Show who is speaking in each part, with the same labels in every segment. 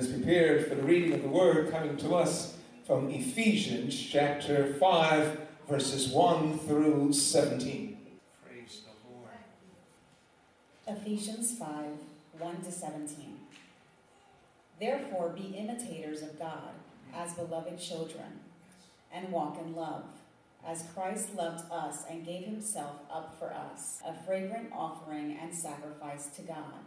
Speaker 1: Let us prepare for the reading of the word coming to us from Ephesians chapter 5, verses 1 through 17. Praise the
Speaker 2: Lord. Ephesians 5, 1 to 17. Therefore, be imitators of God as beloved children, and walk in love, as Christ loved us and gave himself up for us, a fragrant offering and sacrifice to God.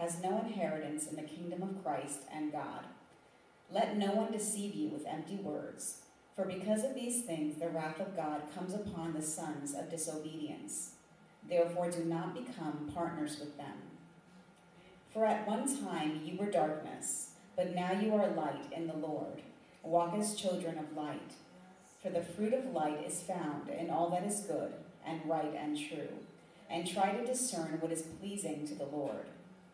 Speaker 2: has no inheritance in the kingdom of Christ and God. Let no one deceive you with empty words, for because of these things the wrath of God comes upon the sons of disobedience. Therefore, do not become partners with them. For at one time you were darkness, but now you are light in the Lord. Walk as children of light. For the fruit of light is found in all that is good and right and true, and try to discern what is pleasing to the Lord.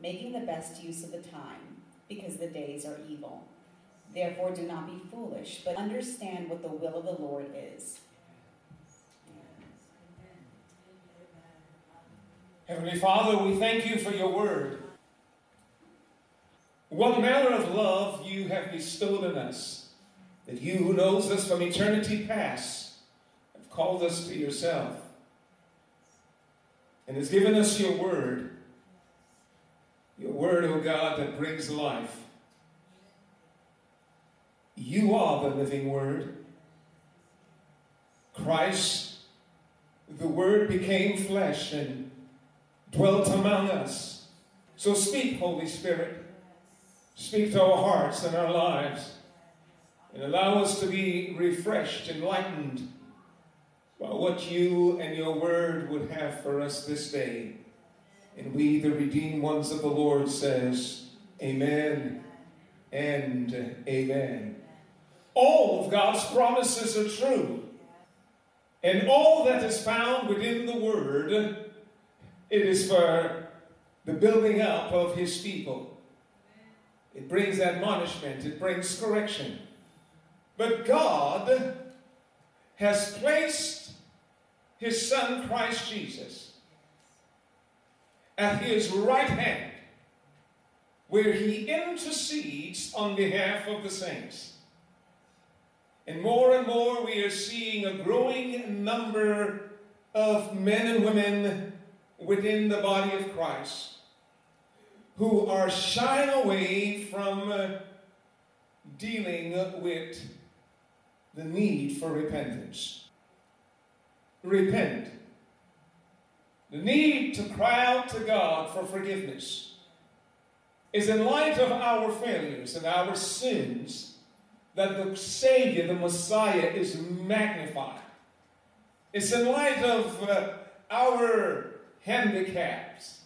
Speaker 2: making the best use of the time, because the days are evil. Therefore, do not be foolish, but understand what the will of the Lord is.
Speaker 1: Heavenly Father, we thank you for your word. What manner of love you have bestowed on us, that you who knows us from eternity past have called us to yourself and has given us your word O God, that brings life. You are the living word. Christ, the word became flesh and dwelt among us. So speak, Holy Spirit. Speak to our hearts and our lives and allow us to be refreshed, enlightened by what you and your word would have for us this day. And we, the redeemed ones of the Lord, says, Amen and Amen. All of God's promises are true. And all that is found within the Word, it is for the building up of His people. It brings admonishment, it brings correction. But God has placed His Son, Christ Jesus, at his right hand, where he intercedes on behalf of the saints. And more and more, we are seeing a growing number of men and women within the body of Christ who are shying away from uh, dealing with the need for repentance. Repent the need to cry out to God for forgiveness is in light of our failures and our sins that the Savior, the Messiah, is magnified. It's in light of uh, our handicaps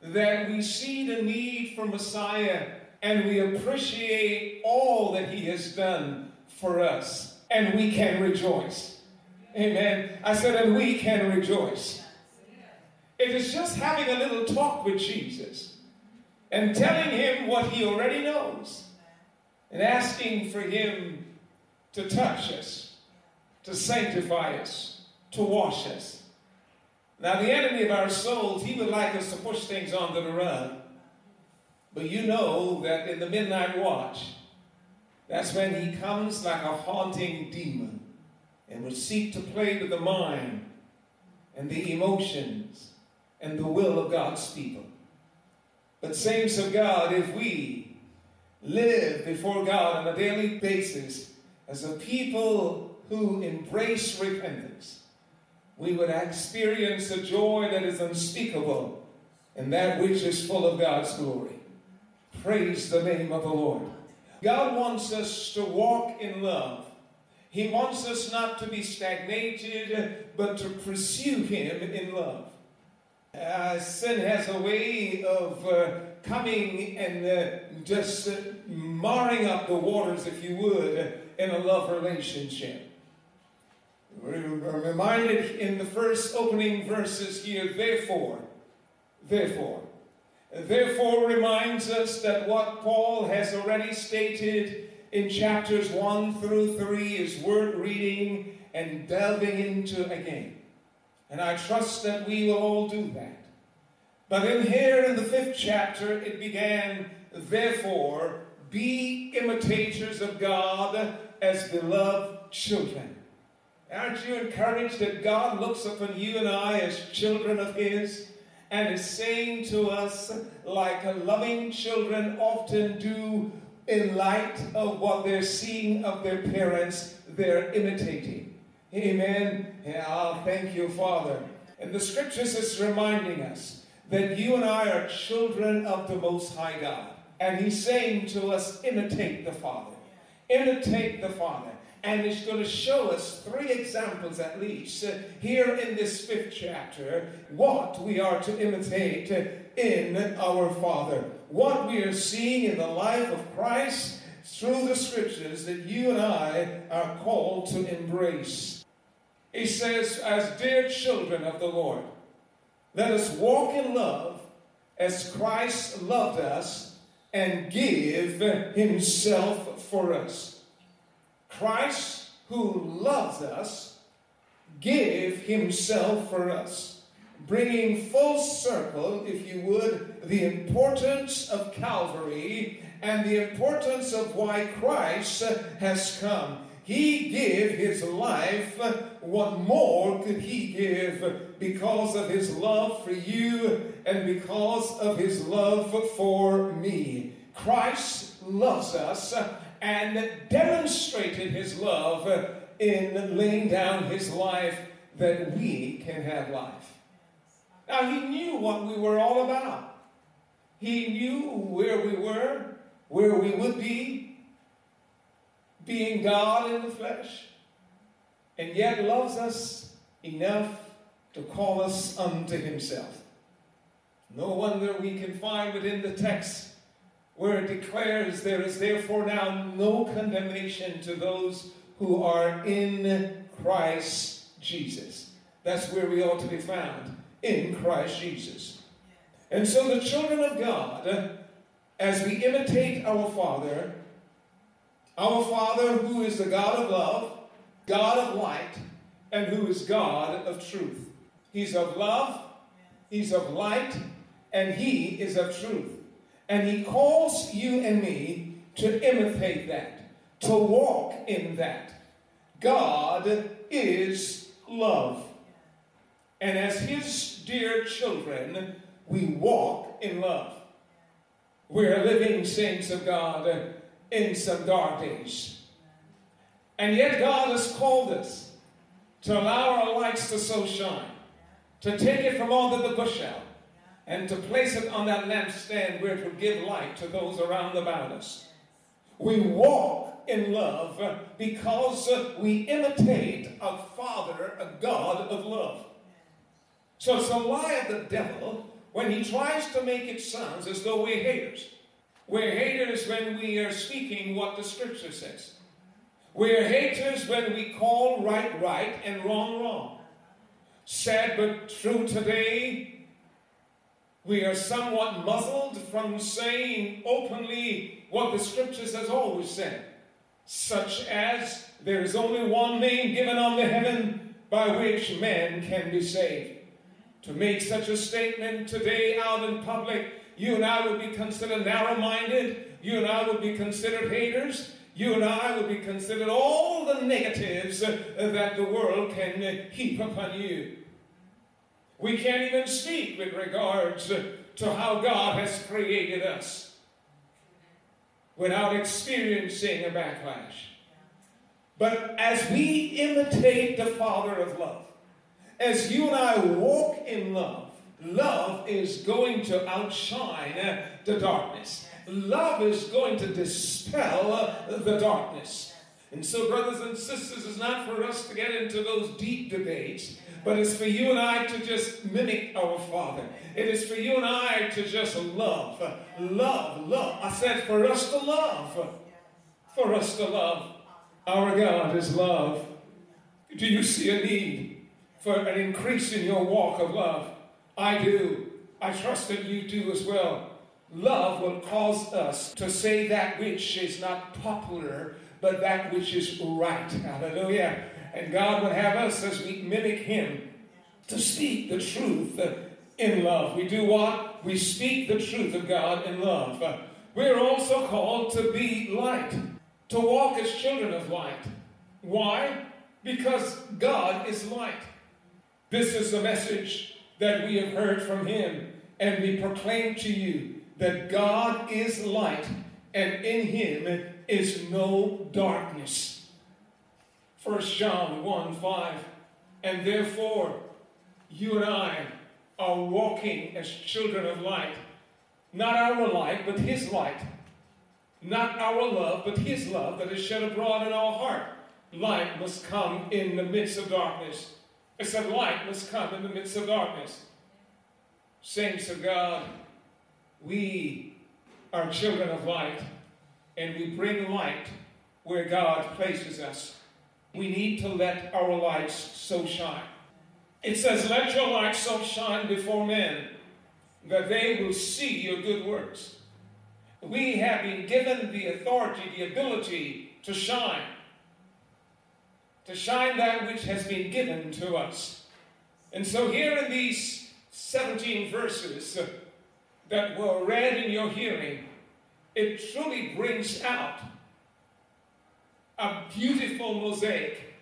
Speaker 1: that we see the need for Messiah and we appreciate all that He has done for us and we can rejoice. Amen. I said, and we can rejoice. It is just having a little talk with Jesus and telling him what he already knows and asking for him to touch us, to sanctify us, to wash us. Now, the enemy of our souls, he would like us to push things onto the rug. But you know that in the midnight watch, that's when he comes like a haunting demon and would seek to play with the mind and the emotions and the will of God's people. But, saints of God, if we live before God on a daily basis as a people who embrace repentance, we would experience a joy that is unspeakable and that which is full of God's glory. Praise the name of the Lord. God wants us to walk in love. He wants us not to be stagnated, but to pursue Him in love. Uh, sin has a way of uh, coming and uh, just uh, marring up the waters, if you would, in a love relationship. We're reminded in the first opening verses here, therefore, therefore. Therefore reminds us that what Paul has already stated in chapters 1 through 3 is worth reading and delving into again. And I trust that we will all do that. But in here in the fifth chapter, it began, therefore, be imitators of God as beloved children. Aren't you encouraged that God looks upon you and I as children of His and is saying to us, like loving children often do in light of what they're seeing of their parents, they're imitating. Amen. Oh, thank you, Father. And the scriptures is reminding us that you and I are children of the Most High God. And He's saying to us, imitate the Father. Imitate the Father. And he's going to show us three examples at least uh, here in this fifth chapter what we are to imitate in our Father. What we are seeing in the life of Christ through the scriptures that you and I are called to embrace. He says, as dear children of the Lord, let us walk in love as Christ loved us and give himself for us. Christ, who loves us, gave himself for us, bringing full circle, if you would, the importance of Calvary and the importance of why Christ has come. He gave his life. What more could he give because of his love for you and because of his love for me? Christ loves us and demonstrated his love in laying down his life that we can have life. Now, he knew what we were all about. He knew where we were, where we would be, being God in the flesh, and yet loves us enough to call us unto himself. No wonder we can find within the text where it declares there is therefore now no condemnation to those who are in Christ Jesus. That's where we ought to be found, in Christ Jesus. And so the children of God, as we imitate our Father, our Father who is the God of love, God of light, and who is God of truth. He's of love, He's of light, and He is of truth. And he calls you and me to imitate that, to walk in that. God is love. And as his dear children, we walk in love. We're living saints of God in some dark days. And yet God has called us to allow our lights to so shine, to take it from under the bushel, and to place it on that lampstand where it will give light to those around about us. We walk in love because we imitate a Father, a God of love. So it's a lie of the devil when he tries to make it sound as though we're haters. We're haters when we are speaking what the scripture says. We're haters when we call right right and wrong wrong. Sad but true today, we are somewhat muzzled from saying openly what the scriptures has always said, such as there is only one name given under heaven by which man can be saved. To make such a statement today out in public, you and I would be considered narrow minded, you and I would be considered haters. You and I would be considered all the negatives that the world can heap upon you. We can't even speak with regards to how God has created us. without experiencing a backlash. But as we imitate the Father of love, as you and I walk in love, love is going to outshine the darkness. Love is going to dispel the darkness. And so, brothers and sisters, it's not for us to get into those deep debates, but it's for you and I to just mimic our Father. It is for you and I to just love, love, love. I said for us to love, for us to love. Our God is love. Do you see a need for an increase in your walk of love? I do. I trust that you do as well. Love will cause us to say that which is not popular, but that which is right. Hallelujah. And God would have us, as we mimic Him, to speak the truth in love. We do what? We speak the truth of God in love. We're also called to be light, to walk as children of light. Why? Because God is light. This is the message that we have heard from Him, and we proclaim to you that God is light, and in Him is no darkness. 1 John 1 5. And therefore, you and I are walking as children of light. Not our light, but His light. Not our love, but His love that is shed abroad in our heart. Light must come in the midst of darkness. I said, light must come in the midst of darkness. Saints of God, we are children of light, and we bring light where God places us. We need to let our lights so shine. It says, Let your light so shine before men that they will see your good works. We have been given the authority, the ability to shine, to shine that which has been given to us. And so, here in these 17 verses that were read in your hearing, it truly brings out a beautiful mosaic,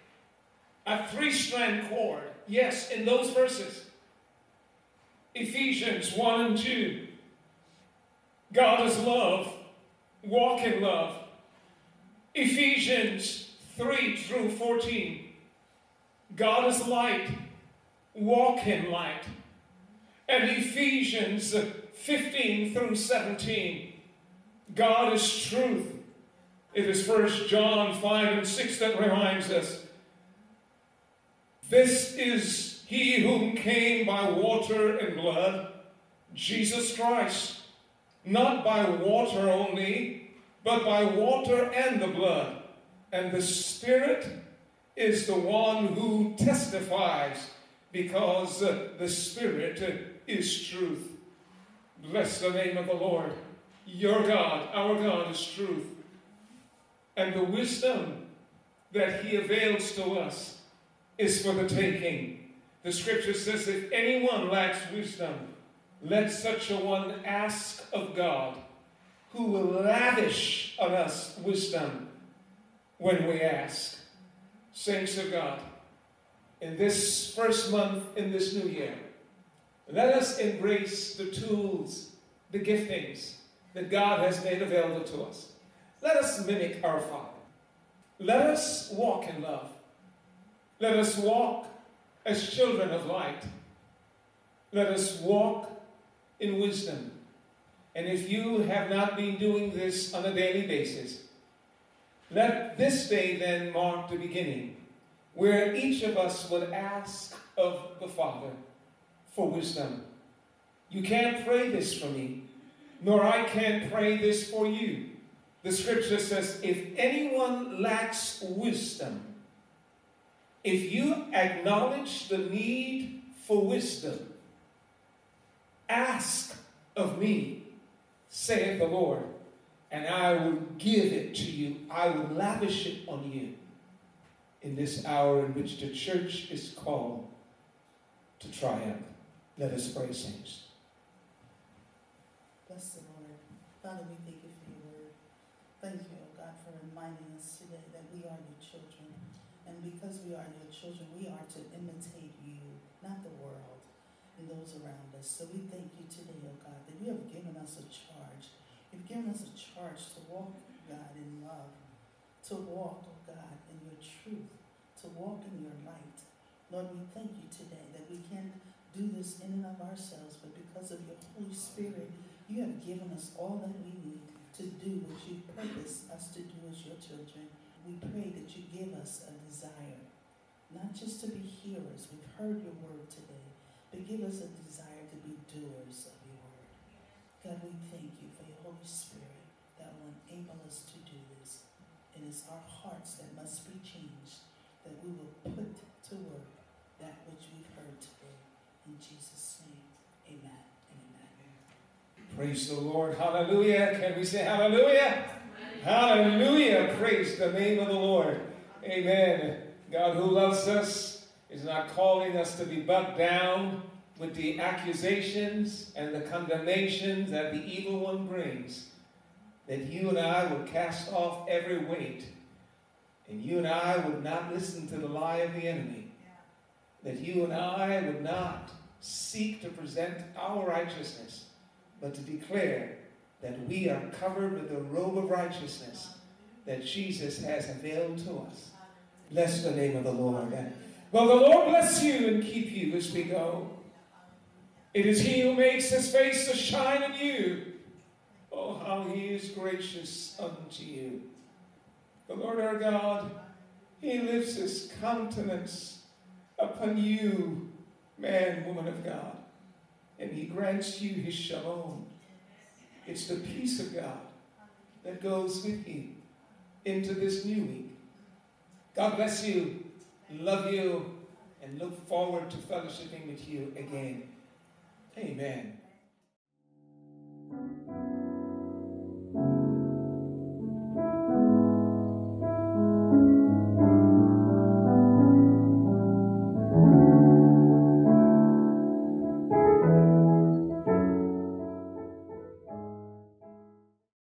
Speaker 1: a three strand cord Yes, in those verses. Ephesians 1 and 2. God is love. Walk in love. Ephesians 3 through 14. God is light. Walk in light. And Ephesians 15 through 17. God is truth. It is First John 5 and 6 that reminds us this is he whom came by water and blood, Jesus Christ, not by water only, but by water and the blood. And the Spirit is the one who testifies because the Spirit is truth. Bless the name of the Lord. Your God, our God, is truth. And the wisdom that He avails to us is for the taking. The scripture says, if anyone lacks wisdom, let such a one ask of God, who will lavish on us wisdom when we ask. Saints of God, in this first month in this new year, let us embrace the tools, the giftings that God has made available to us. Let us mimic our Father. Let us walk in love. Let us walk as children of light. Let us walk in wisdom. And if you have not been doing this on a daily basis, let this day then mark the beginning where each of us would ask of the Father for wisdom. You can't pray this for me, nor I can't pray this for you. The scripture says, if anyone lacks wisdom, if you acknowledge the need for wisdom, ask of me, saith the Lord, and I will give it to you. I will lavish it on you in this hour in which the church is called to triumph. Let us pray, saints.
Speaker 3: Bless the Lord. Father, we thank you for your word. Thank you, oh God, for reminding us today that we are your children. And because we are your children, we are to imitate you, not the world and those around us. So we thank you today, oh God, that you have given us a charge. You've given us a charge to walk, God, in love, to walk, oh God, in your truth, to walk in your light. Lord, we thank you today that we can't do this in and of ourselves, but because of your Holy Spirit, you have given us all that we need to do what you purpose us to do as your children. We pray that you give us a desire, not just to be hearers. We've heard your word today, but give us a desire to be doers. God, we thank you for your Holy Spirit that will enable us to do this. And it's our hearts that must be changed, that we will put to work that which we've heard today. In Jesus' name, amen and amen.
Speaker 1: Praise the Lord. Hallelujah. Can we say hallelujah? Hallelujah. Praise the name of the Lord. Amen. God who loves us is not calling us to be bucked down with the accusations and the condemnations that the evil one brings. That you and I would cast off every weight. And you and I would not listen to the lie of the enemy. That you and I would not seek to present our righteousness, but to declare that we are covered with the robe of righteousness that Jesus has availed to us. Bless the name of the Lord. Well, the Lord bless you and keep you as we go. It is He who makes His face to shine on you. Oh, how He is gracious unto you. The Lord our God, He lifts His countenance upon you man, woman of God. And he grants you his shalom. It's the peace of God that goes with you into this new week. God bless you, love you, and look forward to fellowshipping with you again. Amen.